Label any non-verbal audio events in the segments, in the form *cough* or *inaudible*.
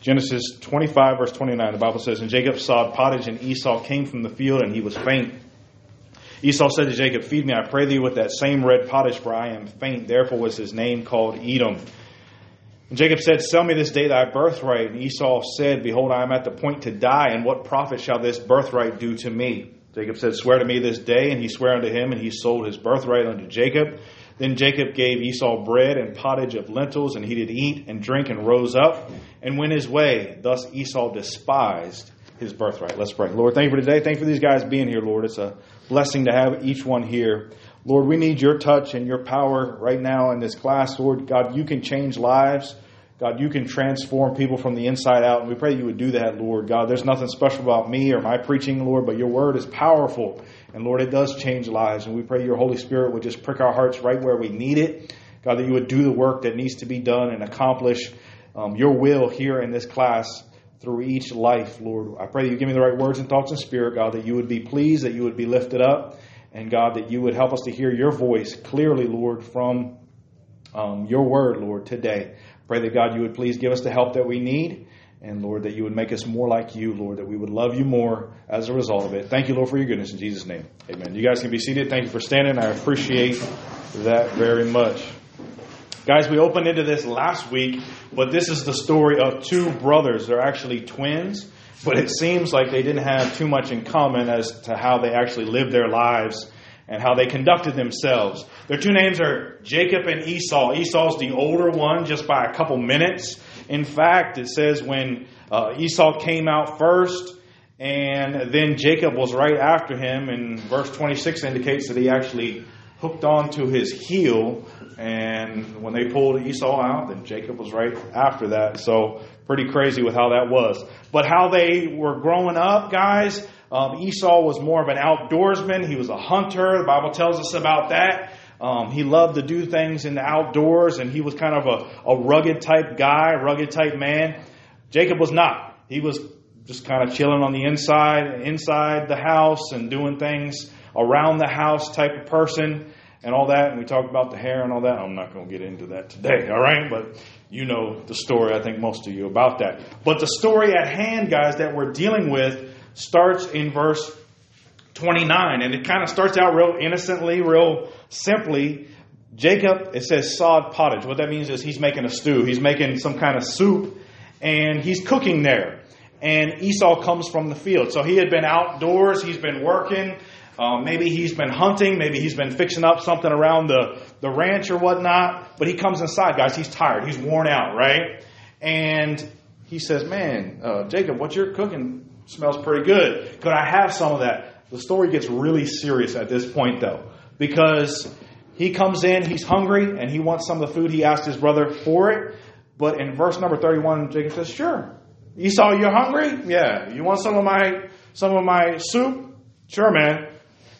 Genesis 25, verse 29, the Bible says, And Jacob sod pottage, and Esau came from the field, and he was faint. Esau said to Jacob, Feed me, I pray thee, with that same red pottage, for I am faint. Therefore was his name called Edom. And Jacob said, Sell me this day thy birthright. And Esau said, Behold, I am at the point to die, and what profit shall this birthright do to me? Jacob said, Swear to me this day. And he sware unto him, and he sold his birthright unto Jacob. Then Jacob gave Esau bread and pottage of lentils, and he did eat and drink and rose up and went his way. Thus Esau despised his birthright. Let's pray. Lord, thank you for today. Thank you for these guys being here, Lord. It's a blessing to have each one here. Lord, we need your touch and your power right now in this class. Lord, God, you can change lives. God, you can transform people from the inside out, and we pray you would do that, Lord. God, there's nothing special about me or my preaching, Lord, but your word is powerful. And Lord, it does change lives. And we pray your Holy Spirit would just prick our hearts right where we need it. God, that you would do the work that needs to be done and accomplish um, your will here in this class through each life, Lord. I pray that you give me the right words and thoughts and spirit, God, that you would be pleased, that you would be lifted up, and God, that you would help us to hear your voice clearly, Lord, from um, your word, Lord, today. Pray that God, you would please give us the help that we need. And Lord, that you would make us more like you, Lord, that we would love you more as a result of it. Thank you, Lord, for your goodness. In Jesus' name, amen. You guys can be seated. Thank you for standing. I appreciate that very much. Guys, we opened into this last week, but this is the story of two brothers. They're actually twins, but it seems like they didn't have too much in common as to how they actually lived their lives and how they conducted themselves. Their two names are Jacob and Esau. Esau's the older one just by a couple minutes. In fact, it says when uh, Esau came out first, and then Jacob was right after him, and verse 26 indicates that he actually hooked onto his heel. And when they pulled Esau out, then Jacob was right after that. So, pretty crazy with how that was. But how they were growing up, guys, um, Esau was more of an outdoorsman. He was a hunter. The Bible tells us about that. Um, he loved to do things in the outdoors, and he was kind of a, a rugged type guy, rugged type man. Jacob was not. He was just kind of chilling on the inside, inside the house, and doing things around the house type of person, and all that. And we talked about the hair and all that. I'm not going to get into that today, all right? But you know the story, I think most of you, about that. But the story at hand, guys, that we're dealing with starts in verse 29. And it kind of starts out real innocently, real simply. Jacob, it says sod pottage. What that means is he's making a stew. He's making some kind of soup and he's cooking there. And Esau comes from the field. So he had been outdoors, he's been working. Um, maybe he's been hunting, maybe he's been fixing up something around the, the ranch or whatnot. But he comes inside, guys. He's tired, he's worn out, right? And he says, Man, uh, Jacob, what you're cooking smells pretty good. Could I have some of that? The story gets really serious at this point, though, because he comes in, he's hungry, and he wants some of the food. He asked his brother for it. But in verse number 31, Jacob says, Sure. Esau, you're hungry? Yeah. You want some of my some of my soup? Sure, man.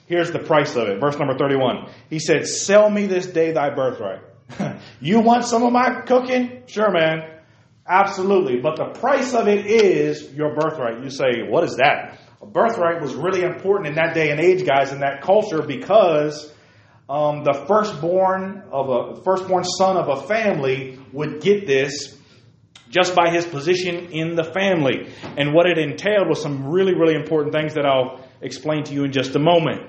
Here's the price of it. Verse number 31. He said, Sell me this day thy birthright. *laughs* you want some of my cooking? Sure, man. Absolutely. But the price of it is your birthright. You say, What is that? Birthright was really important in that day and age, guys, in that culture, because um, the firstborn of a firstborn son of a family would get this just by his position in the family. And what it entailed was some really, really important things that I'll explain to you in just a moment.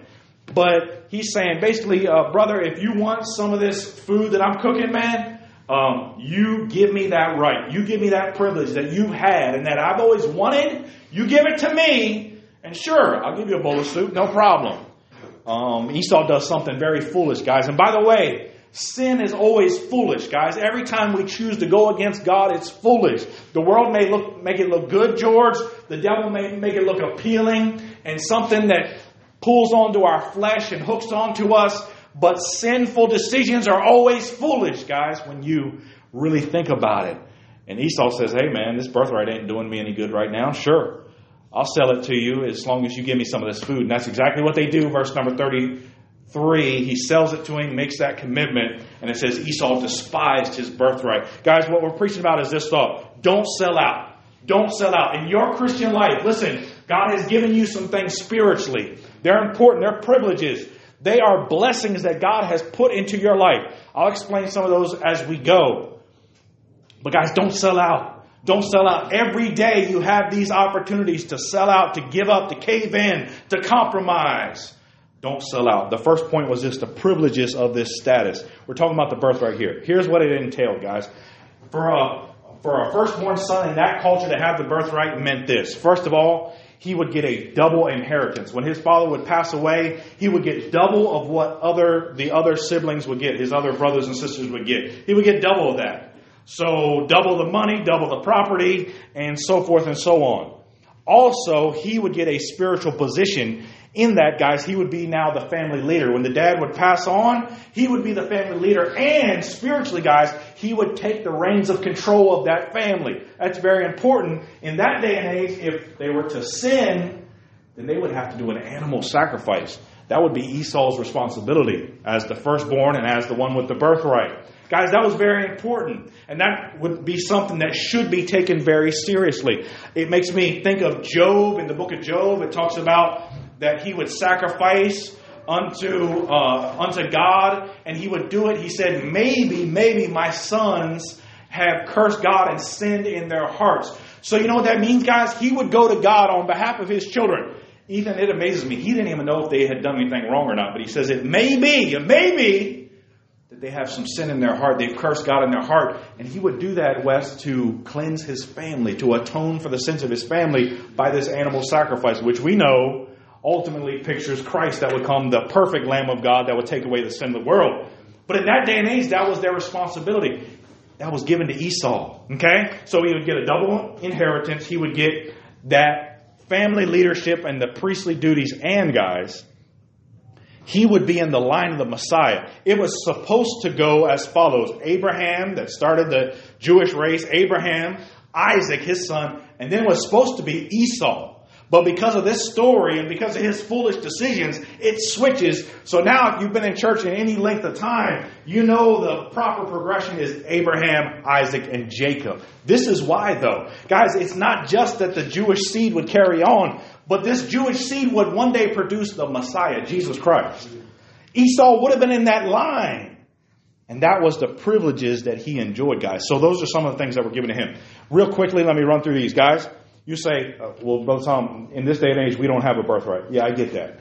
But he's saying basically, uh, brother, if you want some of this food that I'm cooking, man, um, you give me that right. You give me that privilege that you've had and that I've always wanted. You give it to me, and sure, I'll give you a bowl of soup, no problem. Um, Esau does something very foolish, guys. And by the way, Sin is always foolish, guys. Every time we choose to go against God, it's foolish. The world may look, make it look good, George. The devil may make it look appealing and something that pulls onto our flesh and hooks onto us. But sinful decisions are always foolish, guys, when you really think about it. And Esau says, Hey, man, this birthright ain't doing me any good right now. Sure, I'll sell it to you as long as you give me some of this food. And that's exactly what they do. Verse number 33, he sells it to him, makes that commitment, and it says Esau despised his birthright. Guys, what we're preaching about is this thought don't sell out. Don't sell out. In your Christian life, listen, God has given you some things spiritually. They're important, they're privileges. They are blessings that God has put into your life. I'll explain some of those as we go. But guys, don't sell out. Don't sell out. Every day you have these opportunities to sell out, to give up, to cave in, to compromise. Don't sell out. The first point was just the privileges of this status. We're talking about the birthright here. Here's what it entailed, guys. For a, for a firstborn son in that culture to have the birthright meant this. First of all, he would get a double inheritance. When his father would pass away, he would get double of what other the other siblings would get, his other brothers and sisters would get. He would get double of that. So double the money, double the property, and so forth and so on. Also, he would get a spiritual position in that, guys, he would be now the family leader. When the dad would pass on, he would be the family leader. And spiritually, guys, he would take the reins of control of that family. That's very important. In that day and age, if they were to sin, then they would have to do an animal sacrifice. That would be Esau's responsibility as the firstborn and as the one with the birthright. Guys, that was very important. And that would be something that should be taken very seriously. It makes me think of Job in the book of Job. It talks about that he would sacrifice unto uh, unto God, and he would do it. He said, "Maybe, maybe my sons have cursed God and sinned in their hearts." So you know what that means, guys? He would go to God on behalf of his children. Even it amazes me. He didn't even know if they had done anything wrong or not, but he says it may be, it may be they have some sin in their heart. They've cursed God in their heart. And he would do that, Wes, to cleanse his family, to atone for the sins of his family by this animal sacrifice, which we know ultimately pictures Christ that would come, the perfect Lamb of God that would take away the sin of the world. But in that day and age, that was their responsibility. That was given to Esau. Okay? So he would get a double inheritance. He would get that family leadership and the priestly duties. And, guys, he would be in the line of the Messiah. It was supposed to go as follows Abraham, that started the Jewish race, Abraham, Isaac, his son, and then was supposed to be Esau. But because of this story and because of his foolish decisions, it switches. So now, if you've been in church in any length of time, you know the proper progression is Abraham, Isaac, and Jacob. This is why, though. Guys, it's not just that the Jewish seed would carry on, but this Jewish seed would one day produce the Messiah, Jesus Christ. Esau would have been in that line. And that was the privileges that he enjoyed, guys. So those are some of the things that were given to him. Real quickly, let me run through these, guys. You say, uh, well, Brother Tom, in this day and age, we don't have a birthright. Yeah, I get that.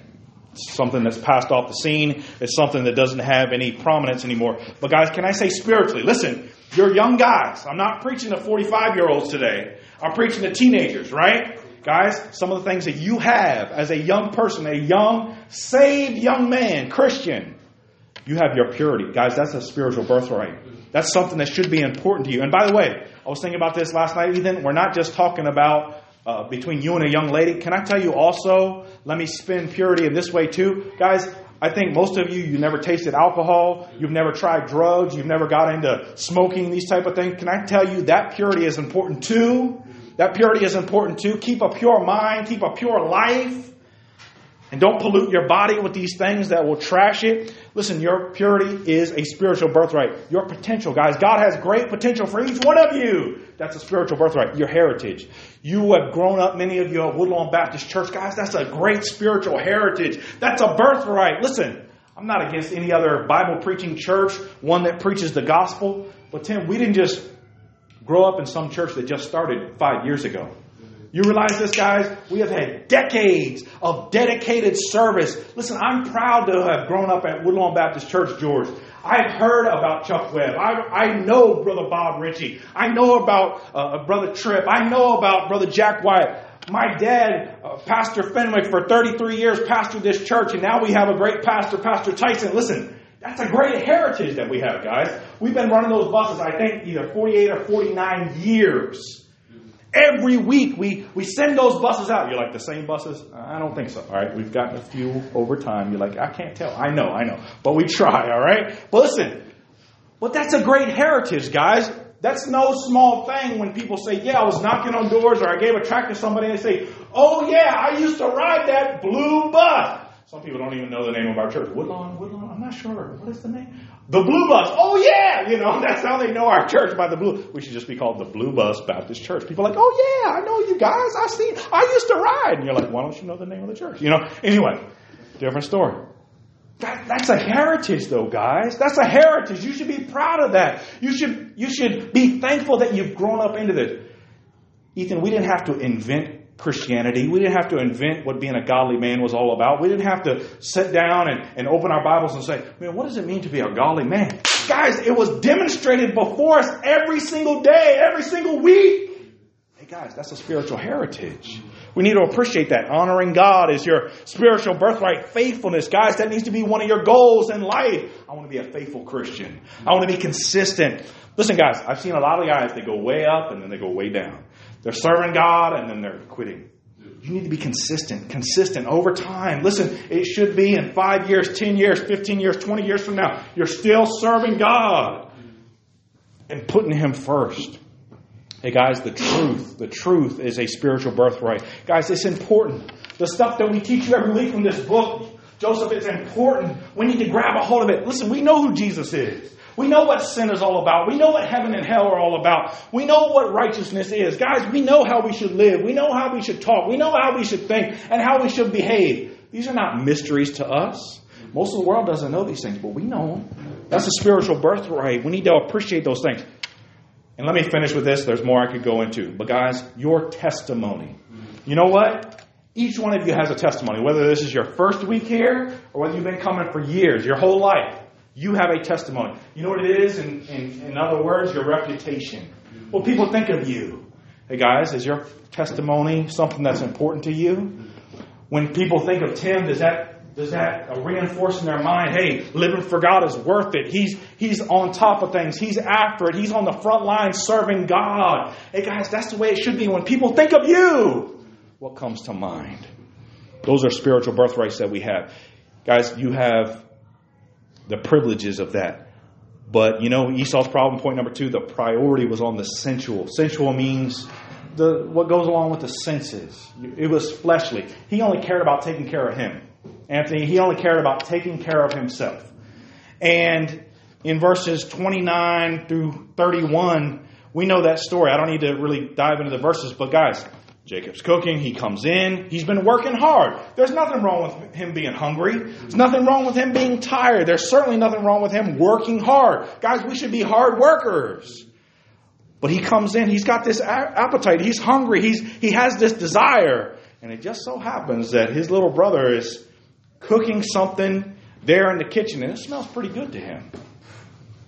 It's something that's passed off the scene. It's something that doesn't have any prominence anymore. But, guys, can I say spiritually? Listen, you're young guys. I'm not preaching to 45 year olds today. I'm preaching to teenagers, right? Guys, some of the things that you have as a young person, a young, saved young man, Christian, you have your purity. Guys, that's a spiritual birthright. That's something that should be important to you. And by the way, I was thinking about this last night, Ethan. We're not just talking about uh, between you and a young lady. Can I tell you also, let me spin purity in this way too? Guys, I think most of you, you never tasted alcohol, you've never tried drugs, you've never got into smoking, these type of things. Can I tell you that purity is important too? That purity is important too. Keep a pure mind, keep a pure life. And don't pollute your body with these things that will trash it. Listen, your purity is a spiritual birthright. Your potential, guys. God has great potential for each one of you. That's a spiritual birthright. Your heritage. You have grown up, many of you at Woodlawn Baptist Church, guys. That's a great spiritual heritage. That's a birthright. Listen, I'm not against any other Bible preaching church, one that preaches the gospel. But Tim, we didn't just grow up in some church that just started five years ago. You realize this, guys? We have had decades of dedicated service. Listen, I'm proud to have grown up at Woodlawn Baptist Church, George. I've heard about Chuck Webb. I, I know Brother Bob Ritchie. I know about uh, Brother Tripp. I know about Brother Jack White. My dad, uh, Pastor Fenwick, for 33 years pastored this church, and now we have a great pastor, Pastor Tyson. Listen, that's a great heritage that we have, guys. We've been running those buses, I think, either 48 or 49 years. Every week we, we send those buses out. You're like, the same buses? I don't think so. All right, we've gotten a few over time. You're like, I can't tell. I know, I know. But we try, all right? But listen, but that's a great heritage, guys. That's no small thing when people say, Yeah, I was knocking on doors or I gave a tract to somebody and they say, Oh, yeah, I used to ride that blue bus. Some people don't even know the name of our church. Woodlawn, Woodlawn, I'm not sure. What is the name? The Blue Bus. Oh, yeah, you know, *laughs* that's how they know our church by the Blue. We should just be called the Blue Bus Baptist Church. People are like, oh, yeah, I know you guys. I see, I used to ride. And you're like, why don't you know the name of the church? You know, anyway, different story. That, that's a heritage, though, guys. That's a heritage. You should be proud of that. You should, you should be thankful that you've grown up into this. Ethan, we didn't have to invent Christianity. We didn't have to invent what being a godly man was all about. We didn't have to sit down and, and open our Bibles and say, man, what does it mean to be a godly man? Guys, it was demonstrated before us every single day, every single week. Hey, guys, that's a spiritual heritage. We need to appreciate that. Honoring God is your spiritual birthright. Faithfulness, guys, that needs to be one of your goals in life. I want to be a faithful Christian. I want to be consistent. Listen, guys, I've seen a lot of guys that go way up and then they go way down. They're serving God and then they're quitting. You need to be consistent, consistent over time. Listen, it should be in five years, 10 years, 15 years, 20 years from now. You're still serving God and putting Him first. Hey guys, the truth, the truth is a spiritual birthright. Guys, it's important. The stuff that we teach you every week from this book, Joseph, is important. We need to grab a hold of it. Listen, we know who Jesus is. We know what sin is all about. We know what heaven and hell are all about. We know what righteousness is. Guys, we know how we should live. We know how we should talk. We know how we should think and how we should behave. These are not mysteries to us. Most of the world doesn't know these things, but we know them. That's a spiritual birthright. We need to appreciate those things. And let me finish with this. There's more I could go into. But guys, your testimony. You know what? Each one of you has a testimony, whether this is your first week here or whether you've been coming for years, your whole life. You have a testimony. You know what it is? In, in, in other words, your reputation. What people think of you. Hey guys, is your testimony something that's important to you? When people think of Tim, does that does that uh, reinforce in their mind, hey, living for God is worth it. He's he's on top of things. He's after it. He's on the front line serving God. Hey guys, that's the way it should be. When people think of you, what comes to mind? Those are spiritual birthrights that we have. Guys, you have the privileges of that. But you know, Esau's problem, point number two, the priority was on the sensual. Sensual means the what goes along with the senses. It was fleshly. He only cared about taking care of him. Anthony, he only cared about taking care of himself. And in verses 29 through 31, we know that story. I don't need to really dive into the verses, but guys, Jacob's cooking. He comes in. He's been working hard. There's nothing wrong with him being hungry. There's nothing wrong with him being tired. There's certainly nothing wrong with him working hard. Guys, we should be hard workers. But he comes in. He's got this appetite. He's hungry. He's, he has this desire. And it just so happens that his little brother is cooking something there in the kitchen, and it smells pretty good to him.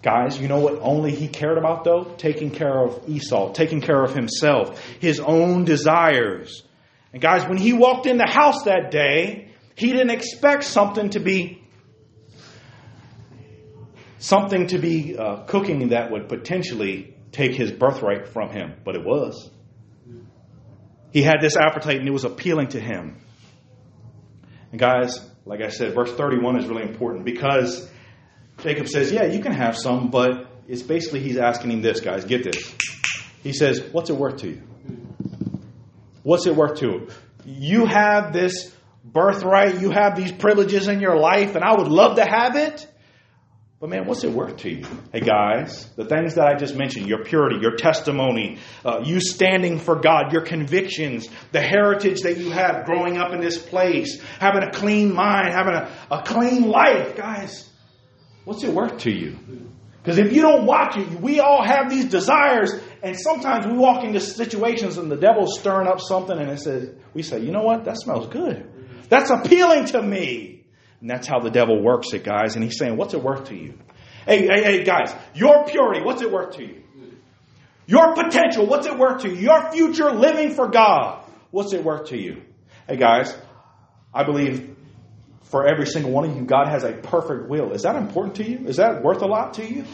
Guys, you know what only he cared about though? Taking care of Esau, taking care of himself, his own desires. And guys, when he walked in the house that day, he didn't expect something to be something to be uh, cooking that would potentially take his birthright from him, but it was. He had this appetite and it was appealing to him. And guys, like I said, verse 31 is really important because Jacob says, Yeah, you can have some, but it's basically he's asking him this, guys. Get this. He says, What's it worth to you? What's it worth to you? You have this birthright, you have these privileges in your life, and I would love to have it. But man, what's it worth to you? Hey guys, the things that I just mentioned your purity, your testimony, uh, you standing for God, your convictions, the heritage that you have growing up in this place, having a clean mind, having a, a clean life. Guys, What's it worth to you? Because if you don't watch it, we all have these desires, and sometimes we walk into situations and the devil's stirring up something, and it says, we say, you know what? That smells good. That's appealing to me. And that's how the devil works it, guys. And he's saying, what's it worth to you? Hey, hey, hey, guys, your purity, what's it worth to you? Your potential, what's it worth to you? Your future living for God, what's it worth to you? Hey, guys, I believe for every single one of you, God has a perfect will. Is that important to you? Is that worth a lot to you?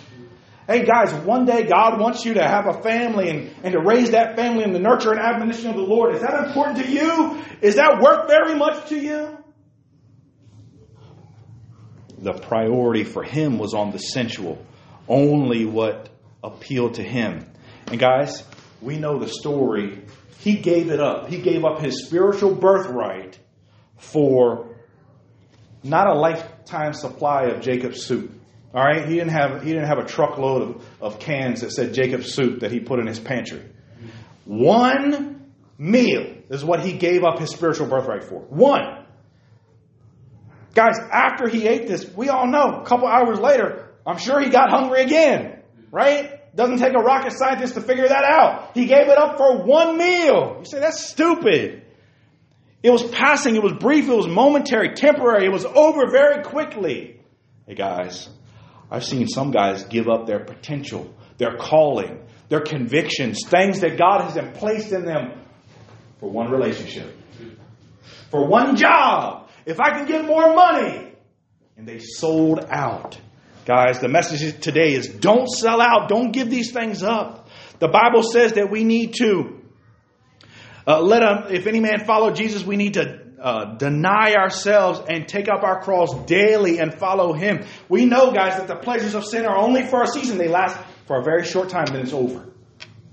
Hey guys, one day God wants you to have a family and, and to raise that family in the nurture and admonition of the Lord. Is that important to you? Is that worth very much to you? The priority for him was on the sensual, only what appealed to him. And guys, we know the story. He gave it up. He gave up his spiritual birthright for not a lifetime supply of Jacob's soup. All right, he didn't have he didn't have a truckload of, of cans that said Jacob's soup that he put in his pantry. One meal is what he gave up his spiritual birthright for. One. Guys, after he ate this, we all know a couple hours later, I'm sure he got hungry again, right? Doesn't take a rocket scientist to figure that out. He gave it up for one meal. You say, that's stupid. It was passing, it was brief, it was momentary, temporary, it was over very quickly. Hey guys, I've seen some guys give up their potential, their calling, their convictions, things that God has placed in them for one relationship, for one job. If I can get more money. And they sold out. Guys, the message today is don't sell out. Don't give these things up. The Bible says that we need to uh, let him, if any man follow Jesus, we need to uh, deny ourselves and take up our cross daily and follow him. We know, guys, that the pleasures of sin are only for a season. They last for a very short time, then it's over.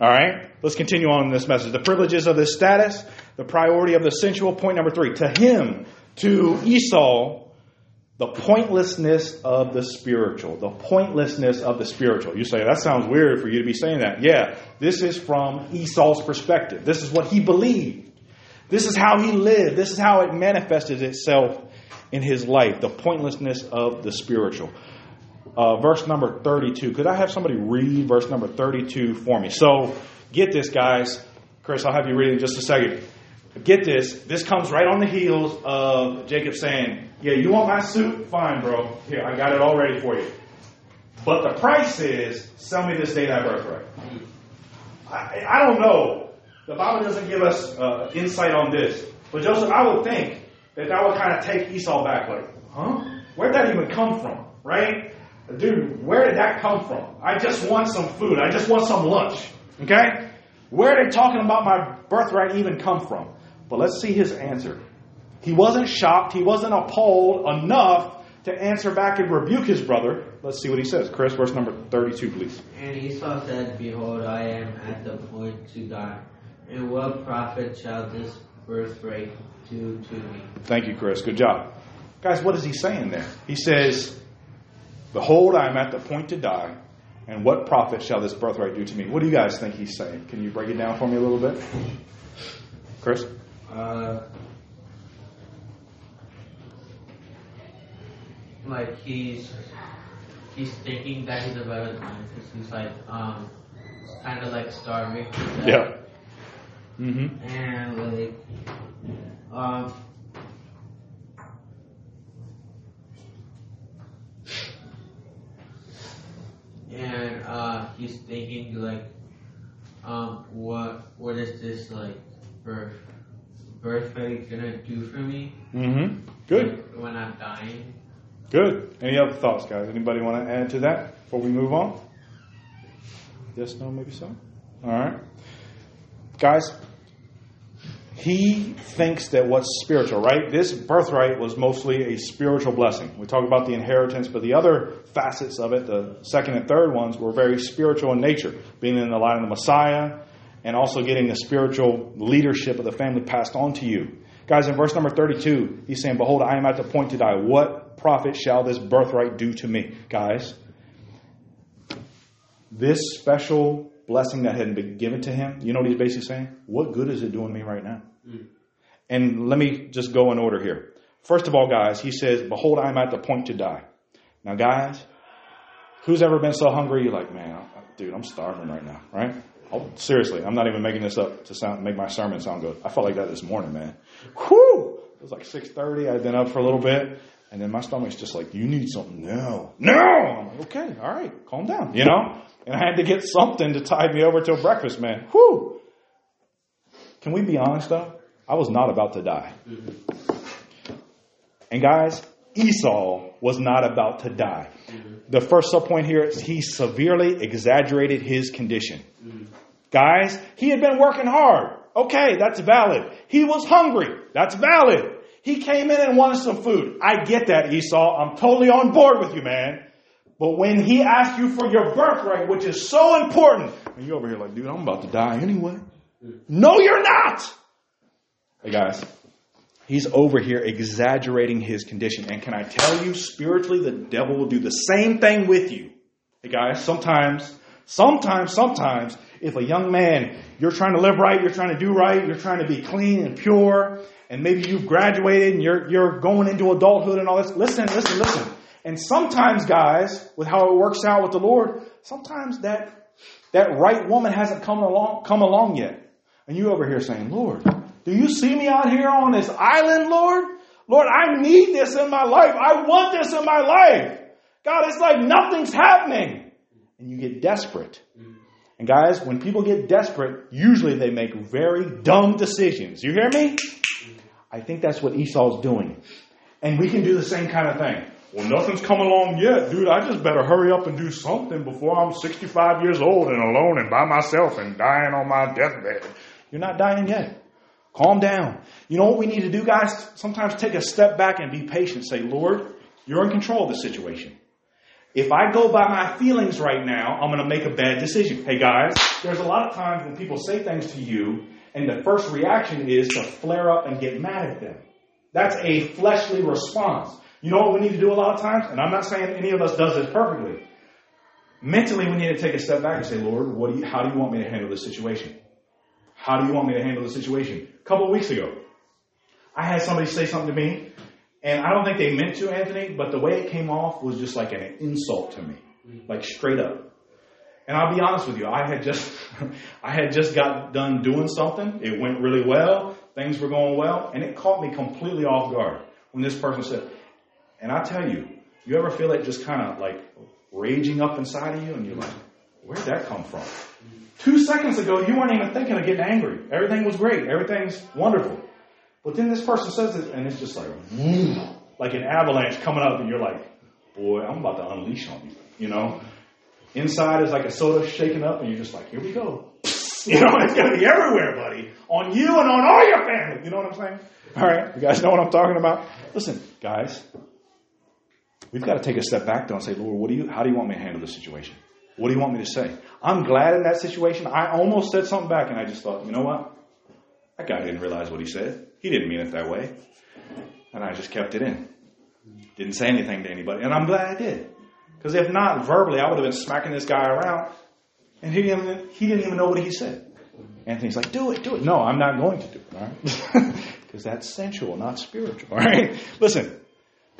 All right? Let's continue on in this message. The privileges of this status, the priority of the sensual. Point number three. To him, to Esau, the pointlessness of the spiritual. The pointlessness of the spiritual. You say, that sounds weird for you to be saying that. Yeah, this is from Esau's perspective. This is what he believed. This is how he lived. This is how it manifested itself in his life. The pointlessness of the spiritual. Uh, verse number 32. Could I have somebody read verse number 32 for me? So, get this, guys. Chris, I'll have you read in just a second. Get this. This comes right on the heels of Jacob saying, Yeah, you want my suit? Fine, bro. Here, I got it all ready for you. But the price is sell me this day thy birthright. I, I don't know. The Bible doesn't give us uh, insight on this. But Joseph, I would think that that would kind of take Esau back. Like, huh? Where'd that even come from? Right? Dude, where did that come from? I just want some food. I just want some lunch. Okay? Where they talking about my birthright even come from? But let's see his answer. He wasn't shocked, he wasn't appalled enough to answer back and rebuke his brother. Let's see what he says. Chris, verse number 32, please. And Esau said, Behold, I am at the point to die. And what profit shall this birthright do to me? Thank you, Chris. Good job. Guys, what is he saying there? He says, Behold, I am at the point to die. And what profit shall this birthright do to me? What do you guys think he's saying? Can you break it down for me a little bit? Chris? Uh, like he's he's thinking that he's a better man because he's like um kind of like starving. Yeah. Mm-hmm. And like um and uh he's thinking like um what what is this like birth birthright gonna do for me Mm-hmm. Good. when I'm dying? Good. Any other thoughts, guys? Anybody want to add to that before we move on? Yes, no, maybe so. All right. Guys, he thinks that what's spiritual, right? This birthright was mostly a spiritual blessing. We talk about the inheritance, but the other facets of it, the second and third ones, were very spiritual in nature, being in the line of the Messiah and also getting the spiritual leadership of the family passed on to you. Guys, in verse number 32, he's saying, Behold, I am at the point to die. What profit shall this birthright do to me? Guys, this special blessing that had been given to him, you know what he's basically saying? What good is it doing me right now? Mm. And let me just go in order here. First of all, guys, he says, Behold, I am at the point to die. Now, guys, who's ever been so hungry you're like, man, dude, I'm starving right now, right? Oh, seriously, I'm not even making this up to sound make my sermon sound good. I felt like that this morning, man. Whew! It was like 6:30. I'd been up for a little bit, and then my stomach's just like, "You need something now, no." I'm like, "Okay, all right, calm down," you know. And I had to get something to tide me over till breakfast, man. Whew! Can we be honest though? I was not about to die. And guys, Esau was not about to die. The first subpoint here is he severely exaggerated his condition. Guys, he had been working hard. Okay, that's valid. He was hungry. That's valid. He came in and wanted some food. I get that, Esau. I'm totally on board with you, man. But when he asked you for your birthright, which is so important, and you over here like, dude, I'm about to die anyway. No, you're not. Hey guys, he's over here exaggerating his condition. And can I tell you, spiritually, the devil will do the same thing with you. Hey guys, sometimes, sometimes, sometimes, if a young man, you're trying to live right, you're trying to do right, you're trying to be clean and pure, and maybe you've graduated and you're, you're going into adulthood and all this. Listen, listen, listen. And sometimes, guys, with how it works out with the Lord, sometimes that That right woman hasn't come along, come along yet. And you over here saying, Lord, do you see me out here on this island, Lord? Lord, I need this in my life. I want this in my life. God, it's like nothing's happening. And you get desperate. And guys, when people get desperate, usually they make very dumb decisions. You hear me? I think that's what Esau's doing. And we can do the same kind of thing. Well, nothing's come along yet, dude. I just better hurry up and do something before I'm 65 years old and alone and by myself and dying on my deathbed. You're not dying yet. Calm down. You know what we need to do, guys? Sometimes take a step back and be patient. Say, Lord, you're in control of the situation. If I go by my feelings right now, I'm going to make a bad decision. Hey guys, there's a lot of times when people say things to you and the first reaction is to flare up and get mad at them. That's a fleshly response. You know what we need to do a lot of times? And I'm not saying any of us does this perfectly. Mentally, we need to take a step back and say, Lord, what do you, how do you want me to handle this situation? How do you want me to handle the situation? A couple of weeks ago, I had somebody say something to me, and I don't think they meant to, Anthony, but the way it came off was just like an insult to me, mm-hmm. like straight up. And I'll be honest with you, I had just, *laughs* I had just got done doing something. It went really well. Things were going well, and it caught me completely off guard when this person said, and I tell you, you ever feel it just kind of like raging up inside of you, and you're like, where'd that come from? Mm-hmm. Two seconds ago, you weren't even thinking of getting angry. Everything was great. Everything's wonderful. But then this person says it, and it's just like, like an avalanche coming up, and you're like, boy, I'm about to unleash on you. You know? Inside is like a soda shaking up, and you're just like, here we go. *laughs* You know, it's going to be everywhere, buddy. On you and on all your family. You know what I'm saying? All right. You guys know what I'm talking about? Listen, guys. We've got to take a step back, though, and say, Lord, what do you, how do you want me to handle this situation? What do you want me to say? I'm glad in that situation. I almost said something back, and I just thought, you know what? That guy didn't realize what he said. He didn't mean it that way. And I just kept it in. Didn't say anything to anybody. And I'm glad I did. Because if not, verbally, I would have been smacking this guy around. And he didn't, he didn't even know what he said. Anthony's like, do it, do it. No, I'm not going to do it? Because *laughs* that's sensual, not spiritual, all right? Listen.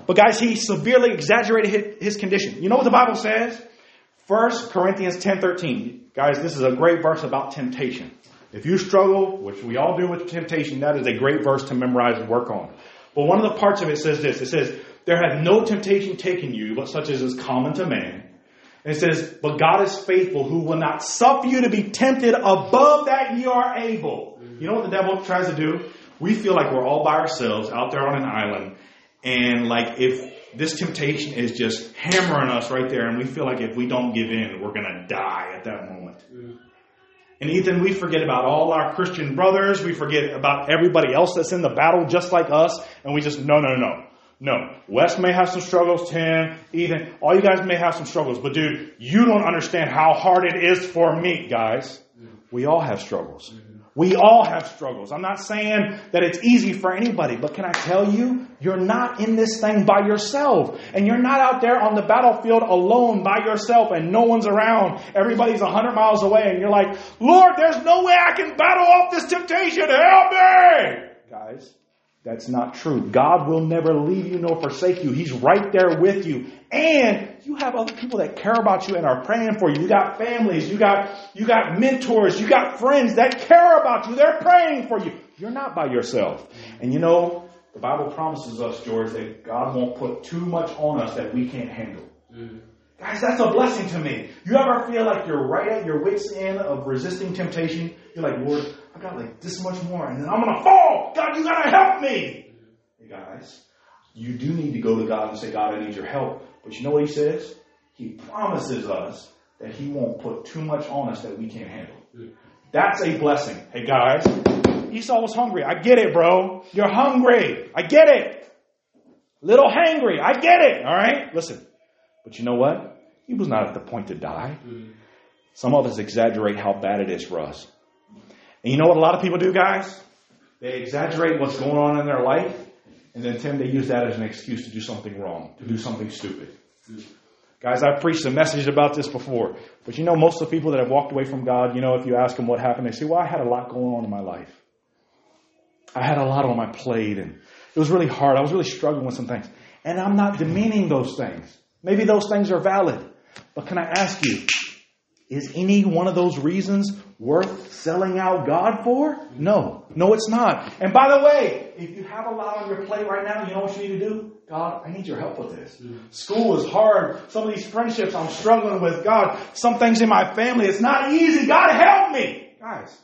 But guys, he severely exaggerated his condition. You know what the Bible says? 1 Corinthians 10.13. Guys, this is a great verse about temptation. If you struggle, which we all do with temptation, that is a great verse to memorize and work on. But one of the parts of it says this. It says, there hath no temptation taken you, but such as is common to man. And it says, but God is faithful who will not suffer you to be tempted above that ye are able. You know what the devil tries to do? We feel like we're all by ourselves out there on an island. And like if this temptation is just hammering us right there and we feel like if we don't give in, we're going to die at that moment. Mm. And Ethan, we forget about all our Christian brothers. We forget about everybody else that's in the battle just like us. And we just, no, no, no. No, Wes may have some struggles, Tim, Ethan, all you guys may have some struggles, but dude, you don't understand how hard it is for me, guys. We all have struggles. We all have struggles. I'm not saying that it's easy for anybody, but can I tell you, you're not in this thing by yourself. And you're not out there on the battlefield alone by yourself and no one's around. Everybody's 100 miles away and you're like, Lord, there's no way I can battle off this temptation. Help me! Guys, that's not true. God will never leave you nor forsake you. He's right there with you. And you have other people that care about you and are praying for you. You got families, you got, you got mentors, you got friends that care about you. They're praying for you. You're not by yourself. And you know, the Bible promises us, George, that God won't put too much on us that we can't handle. Mm-hmm. Guys, that's a blessing to me. You ever feel like you're right at your wits' end of resisting temptation? You're like, Lord, I got like this much more, and then I'm gonna fall. God, you gotta help me. Hey guys, you do need to go to God and say, God, I need your help. But you know what He says? He promises us that He won't put too much on us that we can't handle. That's a blessing. Hey guys, Esau was hungry. I get it, bro. You're hungry. I get it. Little hangry. I get it. All right? Listen. But you know what? He was not at the point to die. Mm-hmm. Some of us exaggerate how bad it is for us. And you know what a lot of people do, guys? They exaggerate what's going on in their life, and then tend they use that as an excuse to do something wrong, to do something stupid. Guys, I've preached a message about this before, but you know, most of the people that have walked away from God, you know, if you ask them what happened, they say, Well, I had a lot going on in my life. I had a lot on my plate, and it was really hard. I was really struggling with some things. And I'm not demeaning those things. Maybe those things are valid. But can I ask you, Is any one of those reasons worth selling out God for? No. No, it's not. And by the way, if you have a lot on your plate right now, you know what you need to do? God, I need your help with this. School is hard. Some of these friendships I'm struggling with. God, some things in my family, it's not easy. God, help me. Guys,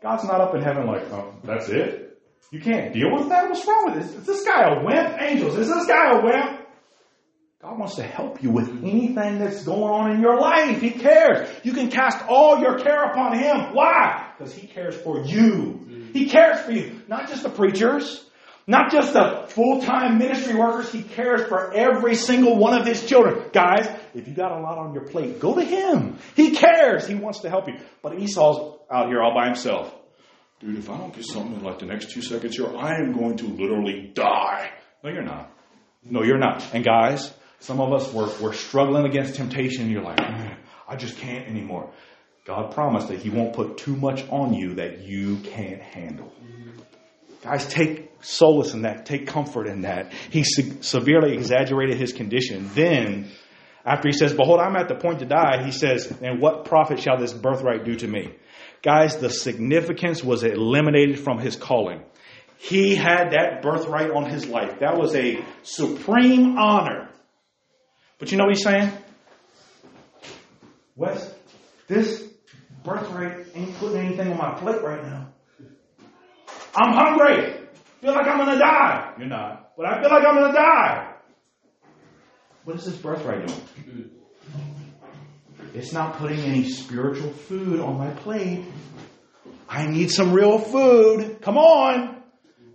God's not up in heaven like, oh, that's it? You can't deal with that? What's wrong with this? Is this guy a wimp? Angels, is this guy a wimp? God wants to help you with anything that's going on in your life. He cares. You can cast all your care upon Him. Why? Because He cares for you. He cares for you. Not just the preachers, not just the full-time ministry workers. He cares for every single one of His children. Guys, if you got a lot on your plate, go to Him. He cares. He wants to help you. But Esau's out here all by himself. Dude, if I don't get something in like the next two seconds here, I am going to literally die. No, you're not. No, you're not. And guys, some of us, we're, we're struggling against temptation, and you're like, I just can't anymore. God promised that He won't put too much on you that you can't handle. Guys, take solace in that. Take comfort in that. He se- severely exaggerated his condition. Then, after he says, Behold, I'm at the point to die, he says, And what profit shall this birthright do to me? Guys, the significance was eliminated from his calling. He had that birthright on his life. That was a supreme honor. But you know what he's saying? Wes, this birthright ain't putting anything on my plate right now. I'm hungry. Feel like I'm gonna die. You're not. But I feel like I'm gonna die. What is this birthright doing? It's not putting any spiritual food on my plate. I need some real food. Come on.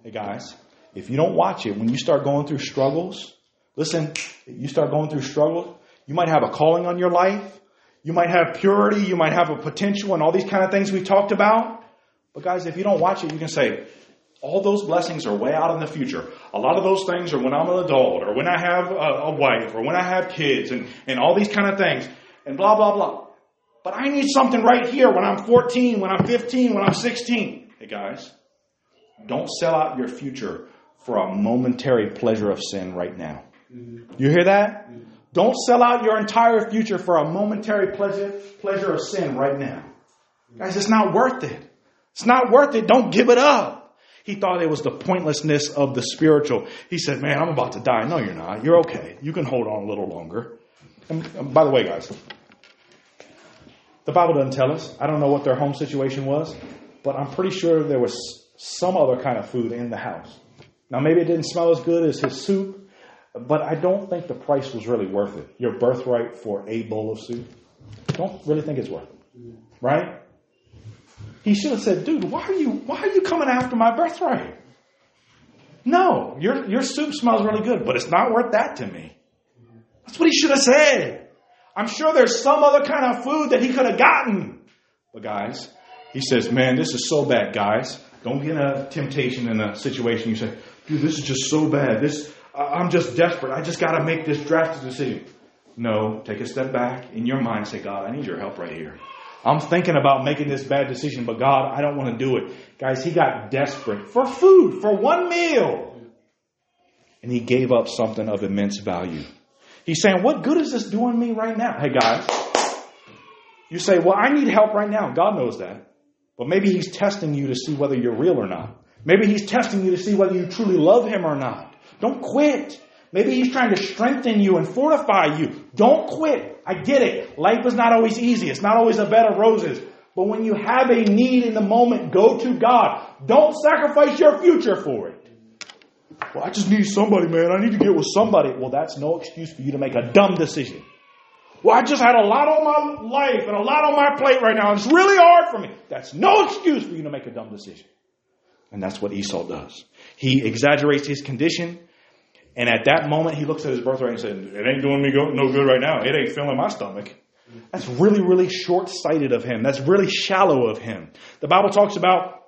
Hey guys, if you don't watch it, when you start going through struggles, listen, you start going through struggles, you might have a calling on your life. You might have purity. You might have a potential and all these kind of things we talked about. But guys, if you don't watch it, you can say, all those blessings are way out in the future. A lot of those things are when I'm an adult or when I have a, a wife or when I have kids and, and all these kind of things and blah, blah, blah. But I need something right here when I'm 14, when I'm 15, when I'm 16. Hey guys, don't sell out your future for a momentary pleasure of sin right now. You hear that? Don't sell out your entire future for a momentary pleasure, pleasure of sin right now. Guys, it's not worth it. It's not worth it. Don't give it up. He thought it was the pointlessness of the spiritual. He said, Man, I'm about to die. No, you're not. You're okay. You can hold on a little longer. And by the way, guys, the Bible doesn't tell us. I don't know what their home situation was, but I'm pretty sure there was some other kind of food in the house. Now, maybe it didn't smell as good as his soup, but I don't think the price was really worth it. Your birthright for a bowl of soup. Don't really think it's worth it. Right? He should have said, dude, why are you why are you coming after my birthright? No, your your soup smells really good, but it's not worth that to me. That's what he should have said. I'm sure there's some other kind of food that he could have gotten. But guys, he says, man, this is so bad, guys. Don't get in a temptation in a situation you say, dude, this is just so bad. This I'm just desperate. I just got to make this drastic decision. No, take a step back in your mind. Say, God, I need your help right here. I'm thinking about making this bad decision, but God, I don't want to do it. Guys, he got desperate for food, for one meal. And he gave up something of immense value. He's saying, What good is this doing me right now? Hey, guys, you say, Well, I need help right now. God knows that. But maybe he's testing you to see whether you're real or not. Maybe he's testing you to see whether you truly love him or not. Don't quit. Maybe he's trying to strengthen you and fortify you. Don't quit. I get it. Life is not always easy. It's not always a bed of roses. But when you have a need in the moment, go to God. Don't sacrifice your future for it. Well, I just need somebody, man. I need to get with somebody. Well, that's no excuse for you to make a dumb decision. Well, I just had a lot on my life and a lot on my plate right now. It's really hard for me. That's no excuse for you to make a dumb decision. And that's what Esau does. He exaggerates his condition. And at that moment, he looks at his birthright and says, It ain't doing me no good right now. It ain't filling my stomach. That's really, really short sighted of him. That's really shallow of him. The Bible talks about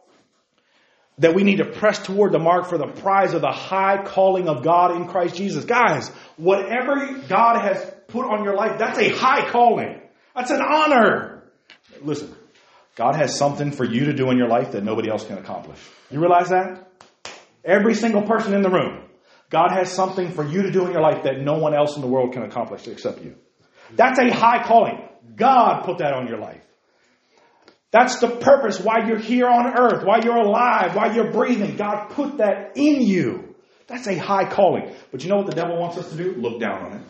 that we need to press toward the mark for the prize of the high calling of God in Christ Jesus. Guys, whatever God has put on your life, that's a high calling. That's an honor. Listen, God has something for you to do in your life that nobody else can accomplish. You realize that? Every single person in the room. God has something for you to do in your life that no one else in the world can accomplish except you. That's a high calling. God put that on your life. That's the purpose why you're here on earth, why you're alive, why you're breathing. God put that in you. That's a high calling. But you know what the devil wants us to do? Look down on it.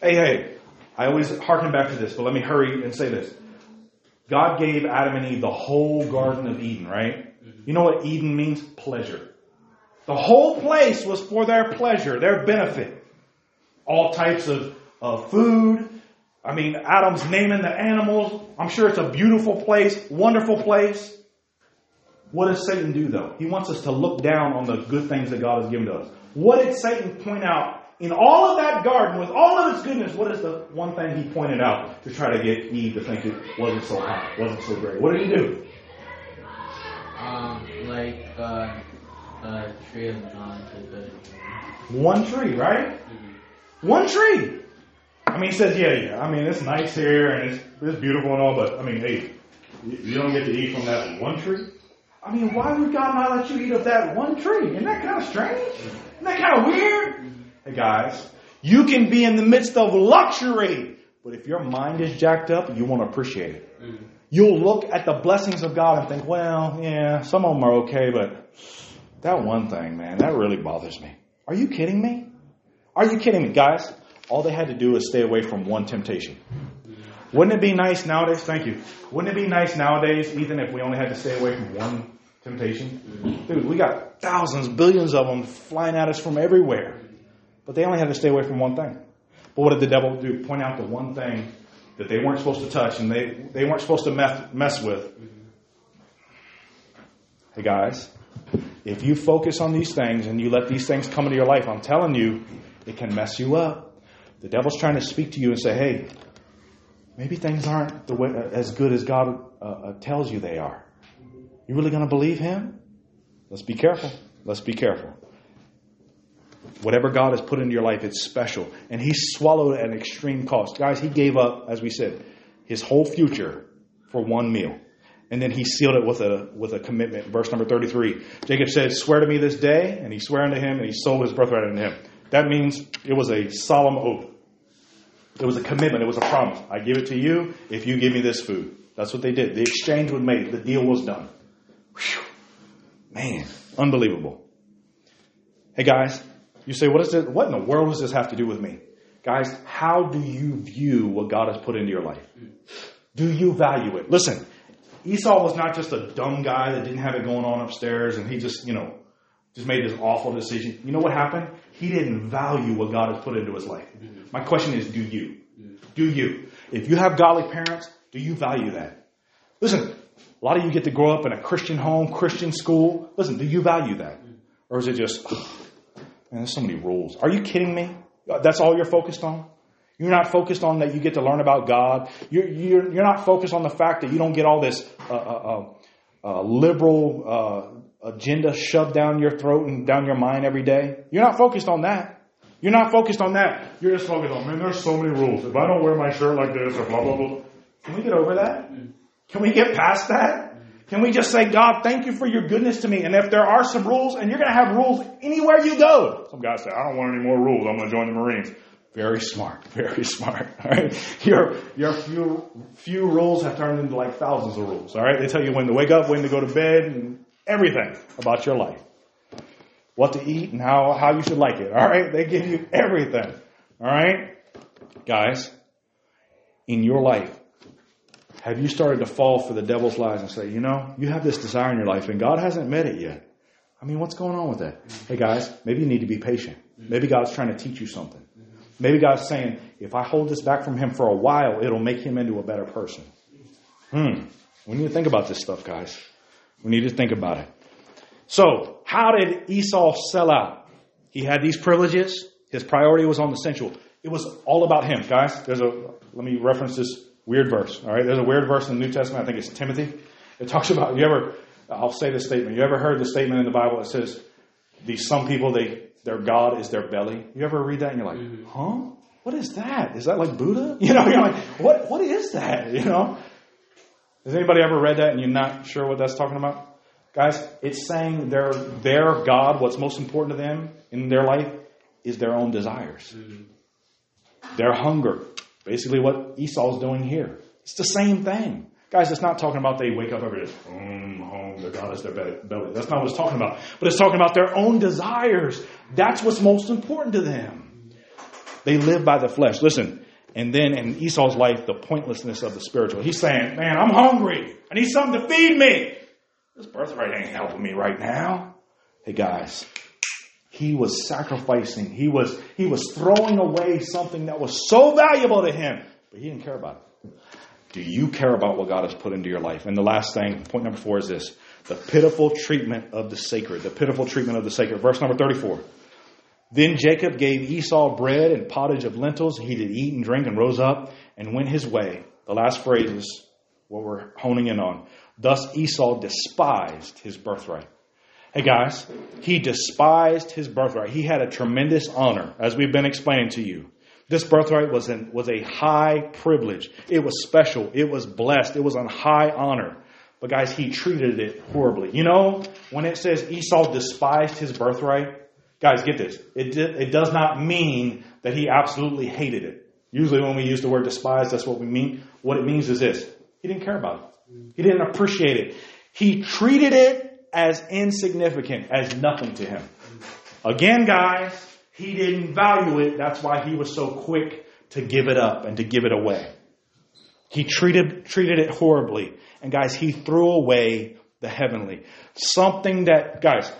Hey, hey, I always harken back to this, but let me hurry and say this. God gave Adam and Eve the whole Garden of Eden, right? You know what Eden means? Pleasure. The whole place was for their pleasure, their benefit. All types of, of food. I mean, Adam's naming the animals. I'm sure it's a beautiful place, wonderful place. What does Satan do though? He wants us to look down on the good things that God has given to us. What did Satan point out in all of that garden with all of its goodness? What is the one thing he pointed out to try to get Eve to think it wasn't so hot, wasn't so great? What did he do? Um, like uh, uh, tree of knowledge of good. One tree, right? Mm-hmm. One tree. I mean, he says, yeah, yeah. I mean, it's nice here and it's, it's beautiful and all, but I mean, hey, you you don't get to eat from that one tree. I mean, why would God not let you eat of that one tree? Isn't that kind of strange? Isn't that kind of weird? Mm-hmm. Hey guys, you can be in the midst of luxury, but if your mind is jacked up, you won't appreciate it. Mm-hmm. You'll look at the blessings of God and think, well, yeah, some of them are okay, but that one thing, man, that really bothers me. Are you kidding me? Are you kidding me? Guys, all they had to do is stay away from one temptation. Wouldn't it be nice nowadays? Thank you. Wouldn't it be nice nowadays, Ethan, if we only had to stay away from one temptation? Dude, we got thousands, billions of them flying at us from everywhere. But they only had to stay away from one thing. But what did the devil do? Point out the one thing that they weren't supposed to touch and they, they weren't supposed to mess, mess with. Hey guys, if you focus on these things and you let these things come into your life, I'm telling you, it can mess you up. The devil's trying to speak to you and say, hey, maybe things aren't the way, as good as God uh, uh, tells you they are. You really going to believe him? Let's be careful. Let's be careful. Whatever God has put into your life, it's special. And he swallowed at an extreme cost. Guys, he gave up, as we said, his whole future for one meal. And then he sealed it with a with a commitment. Verse number 33. Jacob said, Swear to me this day, and he swore unto him, and he sold his birthright unto him. That means it was a solemn oath. It was a commitment. It was a promise. I give it to you if you give me this food. That's what they did. The exchange was made. The deal was done. Whew. Man, unbelievable. Hey guys, you say, what is this? What in the world does this have to do with me? Guys, how do you view what God has put into your life? Do you value it? Listen, Esau was not just a dumb guy that didn't have it going on upstairs and he just, you know, just made this awful decision. You know what happened? He didn't value what God has put into his life. Mm-hmm. My question is, do you? Mm-hmm. Do you? If you have godly parents, do you value that? Listen, a lot of you get to grow up in a Christian home, Christian school. Listen, do you value that? Mm-hmm. Or is it just, oh, man, there's so many rules. Are you kidding me? That's all you're focused on? You're not focused on that you get to learn about God. You're, you're, you're not focused on the fact that you don't get all this uh, uh, uh, liberal agenda shoved down your throat and down your mind every day. You're not focused on that. You're not focused on that. You're just focused on, man, there's so many rules. If I don't wear my shirt like this or blah, blah, blah. Can we get over that? Can we get past that? Can we just say, God, thank you for your goodness to me? And if there are some rules, and you're going to have rules anywhere you go. Some guys say, I don't want any more rules. I'm going to join the Marines. Very smart, *laughs* very smart. All right, your your few few rules have turned into like thousands of rules. All right, they tell you when to wake up, when to go to bed, and everything about your life, what to eat, and how how you should like it. All right, they give you everything. All right, guys, in your life, have you started to fall for the devil's lies and say, you know, you have this desire in your life, and God hasn't met it yet? I mean, what's going on with that? Hey guys, maybe you need to be patient. Maybe God's trying to teach you something. Maybe God's saying, if I hold this back from him for a while, it'll make him into a better person. Hmm. We need to think about this stuff, guys. We need to think about it. So, how did Esau sell out? He had these privileges. His priority was on the sensual. It was all about him, guys. There's a, let me reference this weird verse. All right. There's a weird verse in the New Testament. I think it's Timothy. It talks about, you ever, I'll say this statement. You ever heard the statement in the Bible that says, these some people, they, their God is their belly. You ever read that and you're like, mm-hmm. huh? What is that? Is that like Buddha? *laughs* You know, you're like, what, what is that? You know? Has anybody ever read that and you're not sure what that's talking about? Guys, it's saying their, their God, what's most important to them in their life is their own desires. Mm-hmm. Their hunger, Basically, what Esau's doing here. It's the same thing. Guys, it's not talking about they wake up every day, home, home, their God is their belly. That's not what it's talking about. But it's talking about their own desires. That's what's most important to them. They live by the flesh. Listen, and then in Esau's life, the pointlessness of the spiritual. He's saying, Man, I'm hungry. I need something to feed me. This birthright ain't helping me right now. Hey guys, he was sacrificing. He was, he was throwing away something that was so valuable to him, but he didn't care about it. Do you care about what God has put into your life? And the last thing, point number four is this the pitiful treatment of the sacred. The pitiful treatment of the sacred. Verse number 34. Then Jacob gave Esau bread and pottage of lentils. He did eat and drink and rose up and went his way. The last phrase is what we're honing in on. Thus Esau despised his birthright. Hey guys, he despised his birthright. He had a tremendous honor, as we've been explaining to you. This birthright was, was a high privilege. It was special. It was blessed. It was on high honor. But guys, he treated it horribly. You know, when it says Esau despised his birthright, guys, get this. It, it does not mean that he absolutely hated it. Usually when we use the word despise, that's what we mean. What it means is this. He didn't care about it. He didn't appreciate it. He treated it as insignificant, as nothing to him. Again, guys, he didn't value it. That's why he was so quick to give it up and to give it away. He treated, treated it horribly. And guys, he threw away the heavenly. Something that, guys,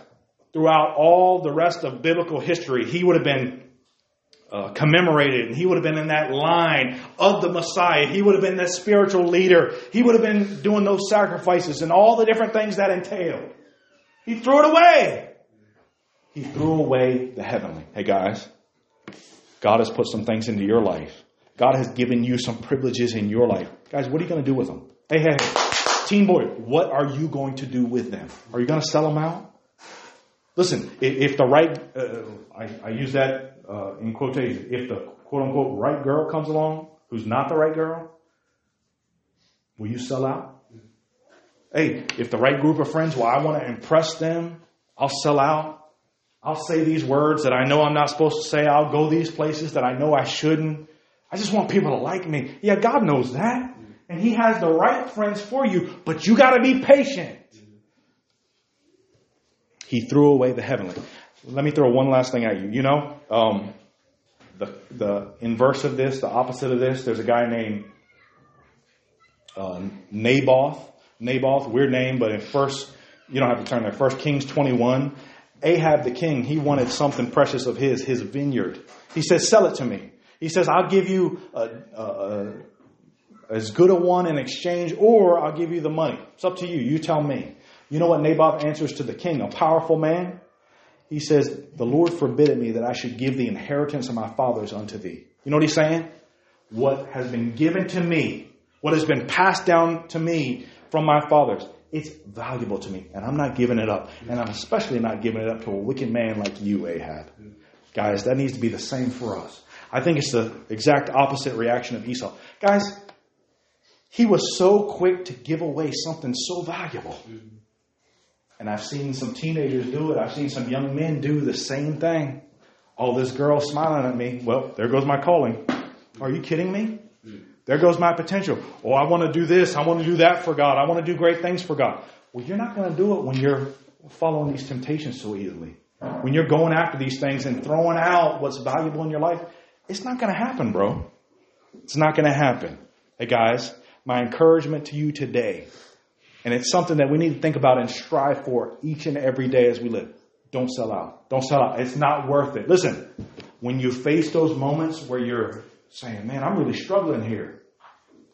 throughout all the rest of biblical history, he would have been uh, commemorated and he would have been in that line of the Messiah. He would have been the spiritual leader. He would have been doing those sacrifices and all the different things that entailed. He threw it away. He threw away the heavenly. Hey guys, God has put some things into your life. God has given you some privileges in your life. Guys, what are you going to do with them? Hey, hey, hey. Teen boy, what are you going to do with them? Are you going to sell them out? Listen, if the right, uh, I, I, use that uh, in quotation, if the quote unquote right girl comes along who's not the right girl, will you sell out? Hey, if the right group of friends, well, I want to impress them, I'll sell out. I'll say these words that I know I'm not supposed to say. I'll go these places that I know I shouldn't. I just want people to like me. Yeah, God knows that. And He has the right friends for you, but you gotta be patient. He threw away the heavenly. Let me throw one last thing at you. You know, um, the, the inverse of this, the opposite of this, there's a guy named uh, Naboth. Naboth, weird name, but in first, you don't have to turn there. First Kings 21, Ahab the king, he wanted something precious of his, his vineyard. He says, sell it to me. He says, I'll give you a, a, a, as good a one in exchange, or I'll give you the money. It's up to you. You tell me. You know what Naboth answers to the king, a powerful man? He says, The Lord forbid me that I should give the inheritance of my fathers unto thee. You know what he's saying? What has been given to me, what has been passed down to me from my fathers, it's valuable to me, and I'm not giving it up. And I'm especially not giving it up to a wicked man like you, Ahab. Guys, that needs to be the same for us. I think it's the exact opposite reaction of Esau. Guys, he was so quick to give away something so valuable. And I've seen some teenagers do it. I've seen some young men do the same thing. Oh, this girl smiling at me. Well, there goes my calling. Are you kidding me? There goes my potential. Oh, I want to do this. I want to do that for God. I want to do great things for God. Well, you're not going to do it when you're following these temptations so easily. When you're going after these things and throwing out what's valuable in your life, it's not going to happen, bro. It's not going to happen. Hey, guys, my encouragement to you today, and it's something that we need to think about and strive for each and every day as we live. Don't sell out. Don't sell out. It's not worth it. Listen, when you face those moments where you're saying, man, I'm really struggling here.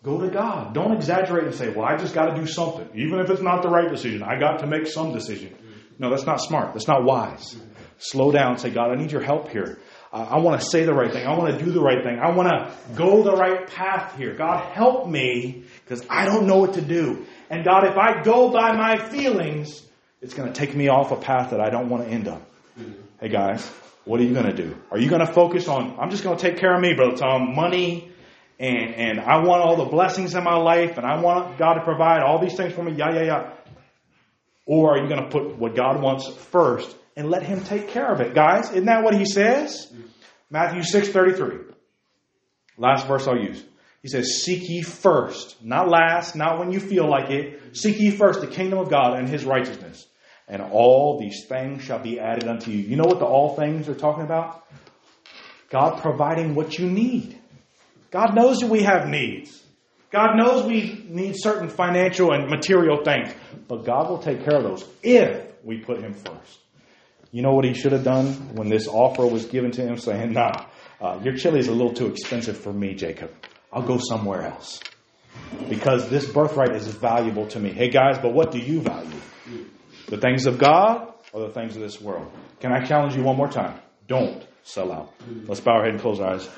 Go to God. Don't exaggerate and say, well, I just got to do something. Even if it's not the right decision, I got to make some decision. No, that's not smart. That's not wise. Slow down. Say, God, I need your help here. I want to say the right thing. I want to do the right thing. I want to go the right path here. God, help me because I don't know what to do. And God, if I go by my feelings, it's going to take me off a path that I don't want to end up. Hey guys, what are you going to do? Are you going to focus on, I'm just going to take care of me, Brother Tom, um, money, and, and I want all the blessings in my life, and I want God to provide all these things for me, yeah, yeah, yeah. Or are you going to put what God wants first and let Him take care of it? Guys, isn't that what He says? Matthew 6 33. Last verse I'll use. He says, Seek ye first, not last, not when you feel like it. Seek ye first the kingdom of God and his righteousness. And all these things shall be added unto you. You know what the all things are talking about? God providing what you need. God knows that we have needs. God knows we need certain financial and material things. But God will take care of those if we put him first. You know what he should have done when this offer was given to him, saying, Nah, uh, your chili is a little too expensive for me, Jacob. I'll go somewhere else. Because this birthright is valuable to me. Hey, guys, but what do you value? The things of God or the things of this world? Can I challenge you one more time? Don't sell out. Let's bow our head and close our eyes.